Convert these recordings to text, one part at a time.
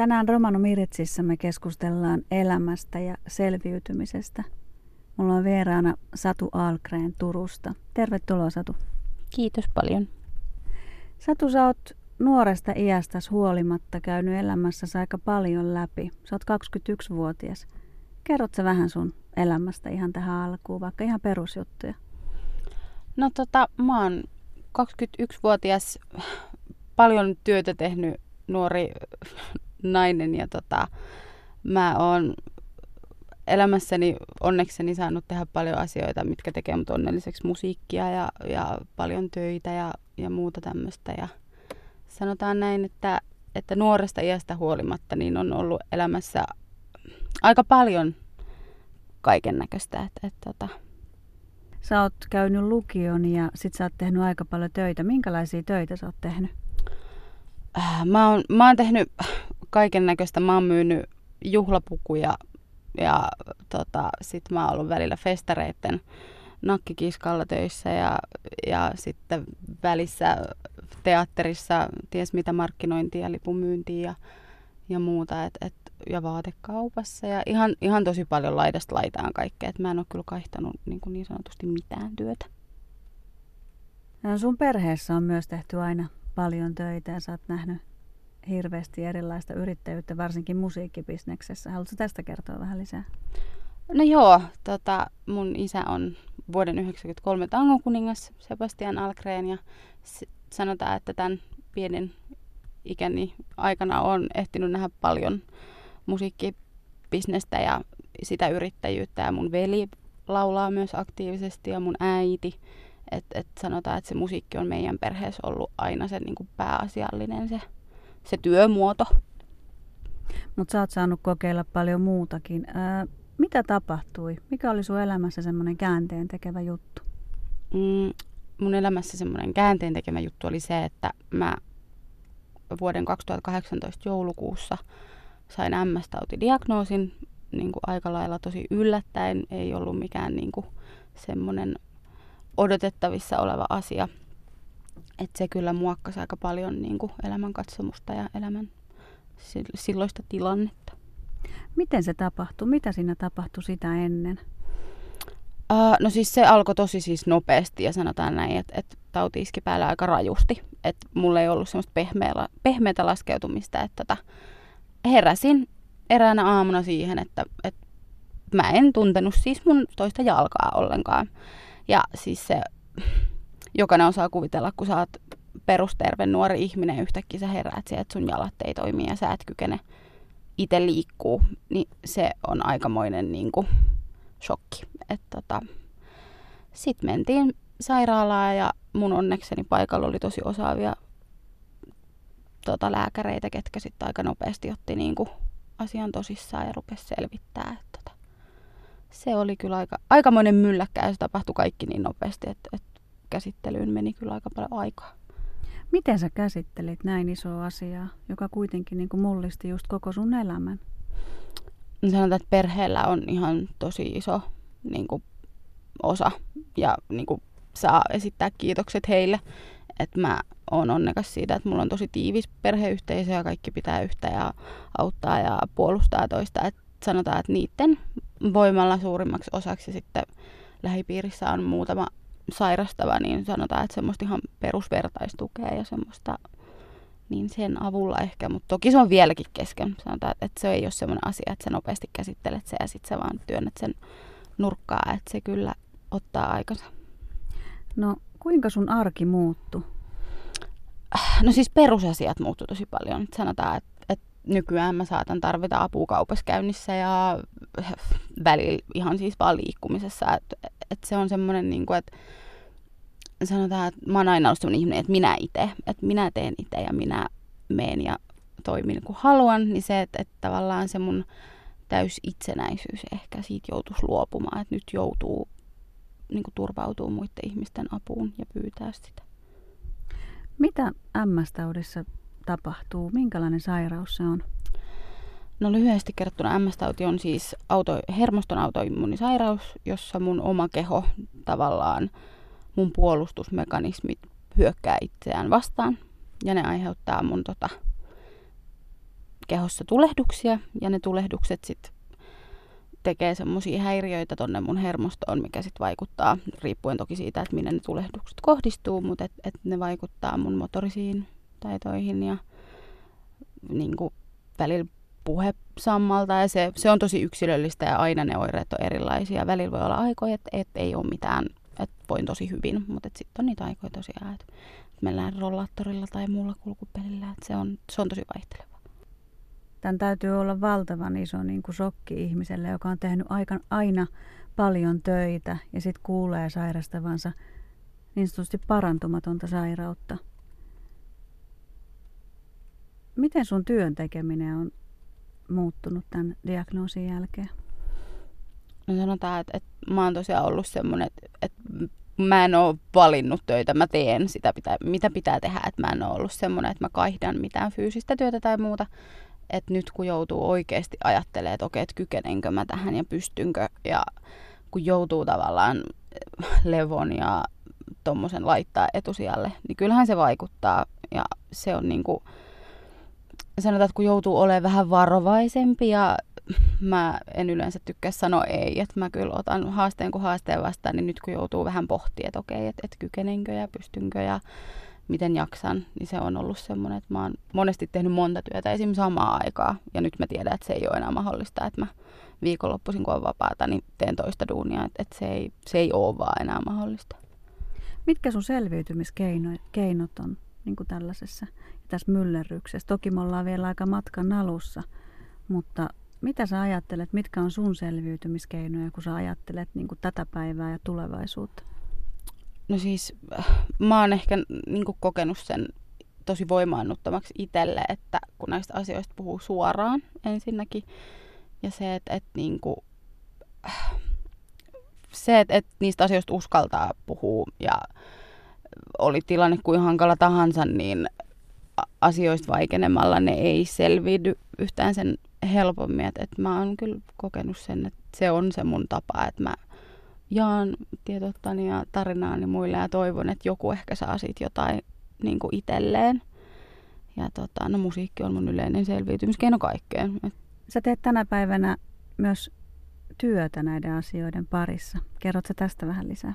Tänään Romano Miritsissä me keskustellaan elämästä ja selviytymisestä. Mulla on vieraana Satu Alkreen Turusta. Tervetuloa Satu. Kiitos paljon. Satu, sä oot nuoresta iästäsi huolimatta käynyt elämässäsi aika paljon läpi. Sä oot 21-vuotias. Kerrot sä vähän sun elämästä ihan tähän alkuun, vaikka ihan perusjuttuja? No tota, mä oon 21-vuotias, paljon työtä tehnyt nuori nainen ja tota, mä oon elämässäni onnekseni saanut tehdä paljon asioita, mitkä tekee mut onnelliseksi musiikkia ja, ja paljon töitä ja, ja muuta tämmöistä. Ja sanotaan näin, että, että nuoresta iästä huolimatta niin on ollut elämässä aika paljon kaiken näköistä. Että, että, tota. Sä oot käynyt lukion ja sit sä oot tehnyt aika paljon töitä. Minkälaisia töitä sä oot tehnyt? Äh, mä oon, mä oon tehnyt kaiken näköistä. Mä oon myynyt juhlapukuja ja tota, sit mä oon ollut välillä festareitten nakkikiskalla töissä ja, ja sitten välissä teatterissa ties mitä markkinointia, lipunmyyntiä ja, ja muuta. Et, et, ja vaatekaupassa ja ihan, ihan tosi paljon laidasta laitaan kaikkea. Et mä en ole kyllä kaihtanut niin, kuin niin sanotusti mitään työtä. No sun perheessä on myös tehty aina paljon töitä ja sä oot nähnyt hirveästi erilaista yrittäjyyttä, varsinkin musiikkibisneksessä. Haluatko tästä kertoa vähän lisää? No joo, tota, mun isä on vuoden 1993 tangokuningas Sebastian Algren ja sanotaan, että tämän pienen ikäni aikana on ehtinyt nähdä paljon musiikkibisnestä ja sitä yrittäjyyttä ja mun veli laulaa myös aktiivisesti ja mun äiti. Et, et sanotaan, että se musiikki on meidän perheessä ollut aina se niin kuin pääasiallinen se, se työmuoto. Mutta sä oot saanut kokeilla paljon muutakin. Ää, mitä tapahtui? Mikä oli sun elämässä semmoinen käänteen tekevä juttu? Mm, mun elämässä semmoinen käänteen tekemä juttu oli se, että mä vuoden 2018 joulukuussa sain MS-tautidiagnoosin niin kuin aika lailla tosi yllättäen. Ei ollut mikään niin kuin semmoinen odotettavissa oleva asia. Että se kyllä muokkasi aika paljon niin kuin elämän katsomusta ja elämän silloista tilannetta. Miten se tapahtui? Mitä siinä tapahtui sitä ennen? Uh, no siis se alkoi tosi siis nopeasti ja sanotaan näin, että, että tauti iski päällä aika rajusti. Että mulla ei ollut semmoista pehmeä, pehmeätä laskeutumista. Että tota, heräsin eräänä aamuna siihen, että, että mä en tuntenut siis mun toista jalkaa ollenkaan. Ja siis se, jokainen osaa kuvitella, kun sä oot perusterve nuori ihminen, yhtäkkiä sä heräät siihen, että sun jalat ei toimi ja sä et kykene itse liikkuu, niin se on aikamoinen niin kuin, shokki. tota, Sitten mentiin sairaalaan ja mun onnekseni paikalla oli tosi osaavia tota, lääkäreitä, ketkä sitten aika nopeasti otti niin kuin, asian tosissaan ja rupesi selvittää. Että, tota, se oli kyllä aika, aikamoinen mylläkkä ja se tapahtui kaikki niin nopeasti, että, että käsittelyyn meni kyllä aika paljon aikaa. Miten sä käsittelit näin isoa asiaa, joka kuitenkin niin kuin mullisti just koko sun elämän? Sanotaan, että perheellä on ihan tosi iso niin kuin, osa ja niin kuin, saa esittää kiitokset heille. Että mä oon onnekas siitä, että mulla on tosi tiivis perheyhteisö ja kaikki pitää yhtä ja auttaa ja puolustaa toista. Et sanotaan, että niiden voimalla suurimmaksi osaksi sitten lähipiirissä on muutama sairastava, niin sanotaan, että semmoista ihan perusvertaistukea ja semmoista, niin sen avulla ehkä, mutta toki se on vieläkin kesken. Sanotaan, että se ei ole semmoinen asia, että sä nopeasti käsittelet se ja sitten sä vaan työnnät sen nurkkaa, että se kyllä ottaa aikansa. No, kuinka sun arki muuttu? No siis perusasiat muuttu tosi paljon. Sanotaan, että, että nykyään mä saatan tarvita apua kaupassa käynnissä ja välillä ihan siis vaan liikkumisessa. Että, että se on semmoinen, niin kuin, että sanotaan, että mä oon aina ollut sellainen ihminen, että minä itse, että minä teen itse ja minä meen ja toimin niin kuin haluan, niin se, että, että tavallaan se mun täys itsenäisyys ehkä siitä joutuisi luopumaan, että nyt joutuu niin kuin turvautuu muiden ihmisten apuun ja pyytää sitä. Mitä MS-taudissa tapahtuu? Minkälainen sairaus se on? No lyhyesti kerrottuna MS-tauti on siis auto, hermoston autoimmunisairaus, jossa mun oma keho tavallaan mun puolustusmekanismit hyökkää itseään vastaan. Ja ne aiheuttaa mun tota, kehossa tulehduksia ja ne tulehdukset sitten tekee semmoisia häiriöitä tonne mun hermostoon, mikä sitten vaikuttaa, riippuen toki siitä, että minne ne tulehdukset kohdistuu, mutta et, et ne vaikuttaa mun motorisiin taitoihin ja niin kuin välillä puhe sammalta ja se, se on tosi yksilöllistä ja aina ne oireet on erilaisia. Välillä voi olla aikoja, että et ei ole mitään, että voin tosi hyvin, mutta sitten on niitä aikoja tosiaan, että mennään rollaattorilla tai muulla kulkupelillä, että se on, se on tosi vaihteleva. Tämän täytyy olla valtavan iso niin kuin shokki ihmiselle, joka on tehnyt aika, aina paljon töitä ja sitten kuulee sairastavansa niin sanotusti parantumatonta sairautta. Miten sun työn tekeminen on muuttunut tämän diagnoosin jälkeen? No sanotaan, että, että mä oon tosiaan ollut semmoinen, että, että mä en ole valinnut töitä, mä teen sitä, pitää, mitä pitää tehdä, että mä en ole ollut semmoinen, että mä kaihdan mitään fyysistä työtä tai muuta. Että nyt kun joutuu oikeasti ajattelemaan, että okei, että kykenenkö mä tähän ja pystynkö, ja kun joutuu tavallaan levon ja tuommoisen laittaa etusijalle, niin kyllähän se vaikuttaa. Ja se on niin kuin, sanotaan, että kun joutuu olemaan vähän varovaisempi ja mä en yleensä tykkää sanoa ei, että mä kyllä otan haasteen kuin haasteen vastaan, niin nyt kun joutuu vähän pohtimaan, että okei, että, että kykenenkö ja pystynkö ja miten jaksan, niin se on ollut semmoinen, että mä oon monesti tehnyt monta työtä esim. samaa aikaa, ja nyt mä tiedän, että se ei ole enää mahdollista, että mä viikonloppuisin, kun on vapaata, niin teen toista duunia, että, että se, ei, se ei ole vaan enää mahdollista. Mitkä sun selviytymiskeinot on niin kuin tällaisessa tässä myllerryksessä? Toki me ollaan vielä aika matkan alussa, mutta mitä sä ajattelet, mitkä on sun selviytymiskeinoja, kun sä ajattelet niin kuin tätä päivää ja tulevaisuutta? No siis mä oon ehkä niin kuin kokenut sen tosi voimaannuttamaksi itselle, että kun näistä asioista puhuu suoraan ensinnäkin, ja se, että, että niin kuin, se, että, että niistä asioista uskaltaa puhua ja oli tilanne kuin hankala tahansa, niin asioista vaikenemalla ne ei selviydy yhtään sen helpommin. Että, että mä oon kyllä kokenut sen, että se on se mun tapa, että mä jaan tietottani ja tarinaani muille ja toivon, että joku ehkä saa siitä jotain niin kuin itselleen. Ja tota, no musiikki on mun yleinen selviytymiskeino kaikkeen. Sä teet tänä päivänä myös työtä näiden asioiden parissa. Kerrotko tästä vähän lisää?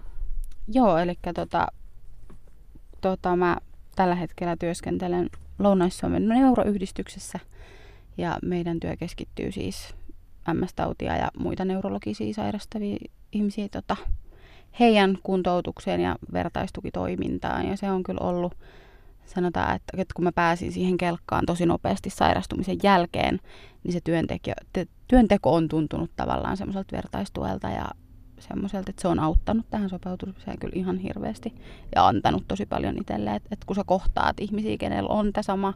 Joo, eli tota, tota, mä tällä hetkellä työskentelen Lounais-Suomen neuroyhdistyksessä ja meidän työ keskittyy siis MS-tautia ja muita neurologisia sairastavia ihmisiä tota, heidän kuntoutukseen ja vertaistukitoimintaan. Ja se on kyllä ollut, sanotaan, että, että kun mä pääsin siihen kelkkaan tosi nopeasti sairastumisen jälkeen, niin se työnteko, työnteko on tuntunut tavallaan semmoiselta vertaistuelta ja semmoiselta, että se on auttanut tähän sopeutumiseen kyllä ihan hirveästi ja antanut tosi paljon itselle, että, että kun sä kohtaat ihmisiä, kenellä on tämä sama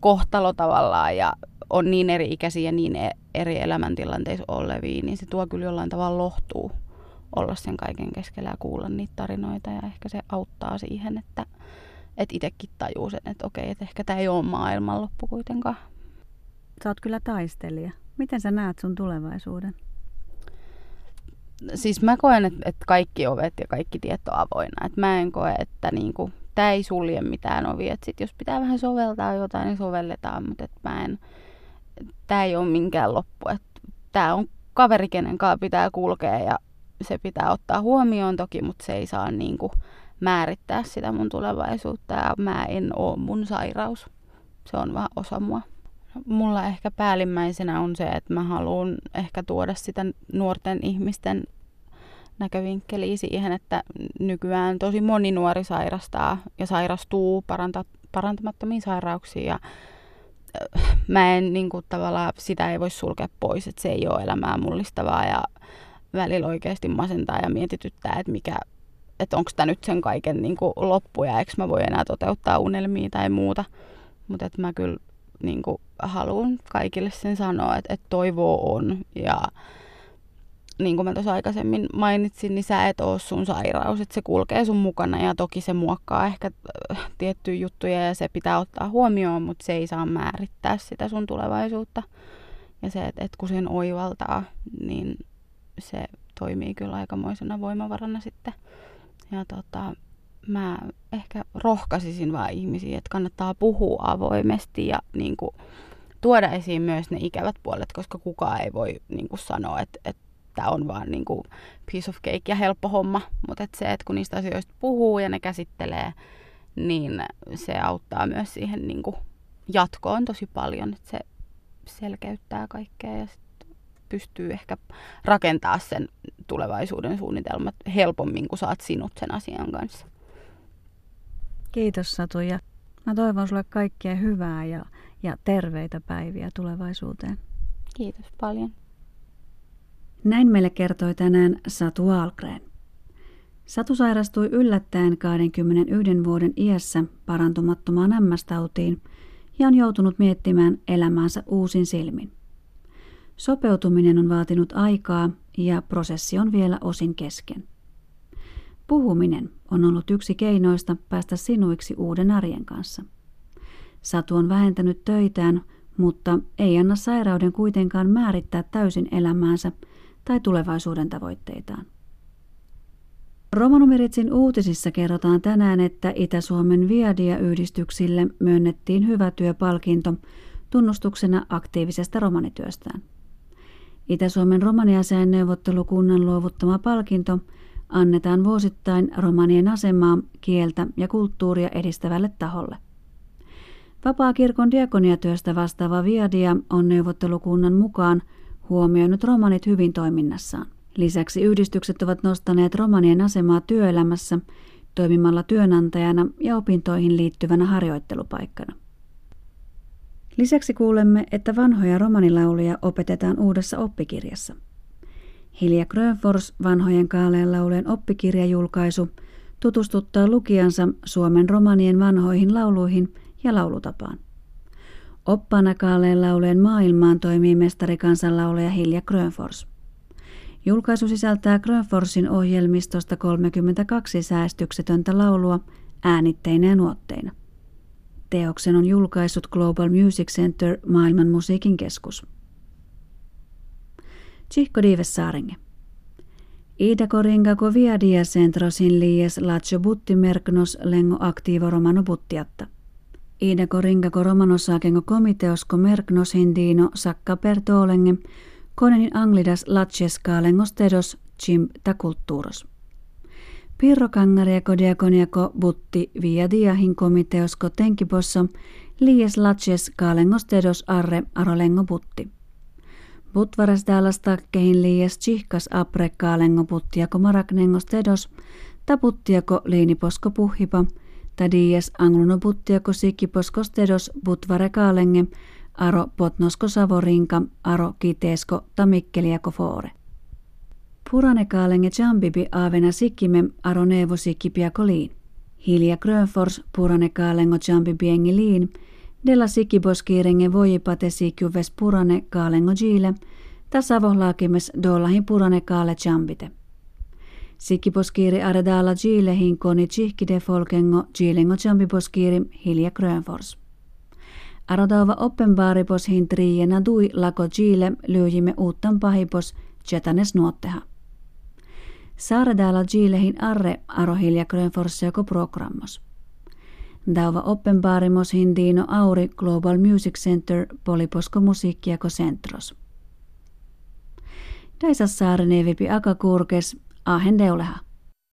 kohtalo tavallaan ja on niin eri ikäisiä ja niin e-, eri elämäntilanteissa olevia, niin se tuo kyllä jollain tavalla lohtuu olla sen kaiken keskellä ja kuulla niitä tarinoita ja ehkä se auttaa siihen, että, että itsekin tajuu sen, että okei, että ehkä tämä ei ole maailmanloppu kuitenkaan. Sä oot kyllä taistelija. Miten sä näet sun tulevaisuuden? Siis mä koen, että, että kaikki ovet ja kaikki tiet on avoinna. Et mä en koe, että niinku, tämä ei sulje mitään ovia. Et sit jos pitää vähän soveltaa jotain, niin sovelletaan, mutta mä en, tämä ei ole minkään loppu. Tämä on kaveri, kenen kanssa pitää kulkea ja se pitää ottaa huomioon toki, mutta se ei saa niinku määrittää sitä mun tulevaisuutta ja mä en oo mun sairaus. Se on vaan osa mua. Mulla ehkä päällimmäisenä on se, että mä haluan ehkä tuoda sitä nuorten ihmisten näkövinkkeliä siihen, että nykyään tosi moni nuori sairastaa ja sairastuu paranta, parantamattomiin sairauksiin ja äh, mä en niin kuin, tavallaan, sitä ei voi sulkea pois, että se ei ole elämää mullistavaa ja välillä oikeasti masentaa ja mietityttää, että mikä, että onko tämä nyt sen kaiken niin kuin, loppu ja eikö mä voi enää toteuttaa unelmia tai muuta. Mutta mä kyllä niin kuin, haluan kaikille sen sanoa, että, että toivoa on. Ja niin kuin mä tuossa aikaisemmin mainitsin, niin sä et ole sun sairaus, että se kulkee sun mukana ja toki se muokkaa ehkä äh, tiettyjä juttuja ja se pitää ottaa huomioon, mutta se ei saa määrittää sitä sun tulevaisuutta. Ja se, että, että kun sen oivaltaa, niin se toimii kyllä aikamoisena voimavarana sitten. Ja tota, mä ehkä rohkaisisin vaan ihmisiä, että kannattaa puhua avoimesti ja niin kuin, tuoda esiin myös ne ikävät puolet, koska kukaan ei voi niin kuin sanoa, että, että tämä on vaan niin kuin piece of cake ja helppo homma. Mutta et se, että kun niistä asioista puhuu ja ne käsittelee, niin se auttaa myös siihen niin kuin jatkoon tosi paljon. Että se selkeyttää kaikkea ja pystyy ehkä rakentaa sen tulevaisuuden suunnitelmat helpommin, kun saat sinut sen asian kanssa. Kiitos Satu ja mä toivon sulle kaikkea hyvää ja, ja terveitä päiviä tulevaisuuteen. Kiitos paljon. Näin meille kertoi tänään Satu Algren. Satu sairastui yllättäen 21 vuoden iässä parantumattomaan ämmästautiin ja on joutunut miettimään elämäänsä uusin silmin. Sopeutuminen on vaatinut aikaa ja prosessi on vielä osin kesken. Puhuminen on ollut yksi keinoista päästä sinuiksi uuden arjen kanssa. Satu on vähentänyt töitään, mutta ei anna sairauden kuitenkaan määrittää täysin elämäänsä tai tulevaisuuden tavoitteitaan. Romanumeritsin uutisissa kerrotaan tänään, että Itä-Suomen Viadia-yhdistyksille myönnettiin hyvä työpalkinto tunnustuksena aktiivisesta romanityöstään. Itä-Suomen romaniaseen neuvottelukunnan luovuttama palkinto annetaan vuosittain romanien asemaa, kieltä ja kulttuuria edistävälle taholle. Vapaa-kirkon diakoniatyöstä vastaava Viadia on neuvottelukunnan mukaan huomioinut romanit hyvin toiminnassaan. Lisäksi yhdistykset ovat nostaneet romanien asemaa työelämässä toimimalla työnantajana ja opintoihin liittyvänä harjoittelupaikkana. Lisäksi kuulemme, että vanhoja romanilauluja opetetaan uudessa oppikirjassa. Hilja Grönfors vanhojen kaaleen laulujen oppikirjajulkaisu tutustuttaa lukijansa Suomen romanien vanhoihin lauluihin ja laulutapaan. Oppana kaaleen laulujen maailmaan toimii mestarikansanlaulaja Hilja Grönfors. Julkaisu sisältää Grönforsin ohjelmistosta 32 säästyksetöntä laulua äänitteinä ja nuotteina. Teoksen on julkaissut Global Music Center maailman musiikin keskus. Tsihko Dives Saarenge. Ida koringa ko viadia centrosin lies lacho butti merknos lengo aktiivo romano buttiatta. Ida koringa ko romano saakengo komiteosko merknos hindino sakka per toolenge, konenin anglidas lacheska lengos tedos chim ta kulttuuros. Pirro kangariako diakoniako butti via diahin komiteosko tenkipossa lies laches kaalengos tedos arre arolengo butti. Butvaras tällaista kehin liies chihkas apre kaalengo buttiako maraknengos tedos, ta buttiako liiniposko puhipa, ta dies angluno buttiako sikiposkos tedos butvare kaalenge, aro potnosko savorinka, aro kiteesko ta mikkeliako foore. Puranekaalenge jambibi aavena sikkime aro nevo sikkipiako liin. Hilja Grönfors puranekaalengo jambibi liin, della sikiboskiirenge vojipate sikjuves purane kaalengo jiile, ta savohlaakimes dollahin purane kaale jambite. Sikiboskiiri aredala jiilehin koni chihkide folkengo jiilengo jambiboskiiri Hilja Grönfors. Arodava oppenbaaripos hintriiena dui lako jiile lyyjimme uuttan pahipos jetanes nuotteha. Saaredala jiilehin arre arohilja Grönforsiako programmos. Dauva oppenbaarimos hindiino auri Global Music Center poliposko musiikkiako centros. Daisas saare nevipi akakurkes ahen deuleha.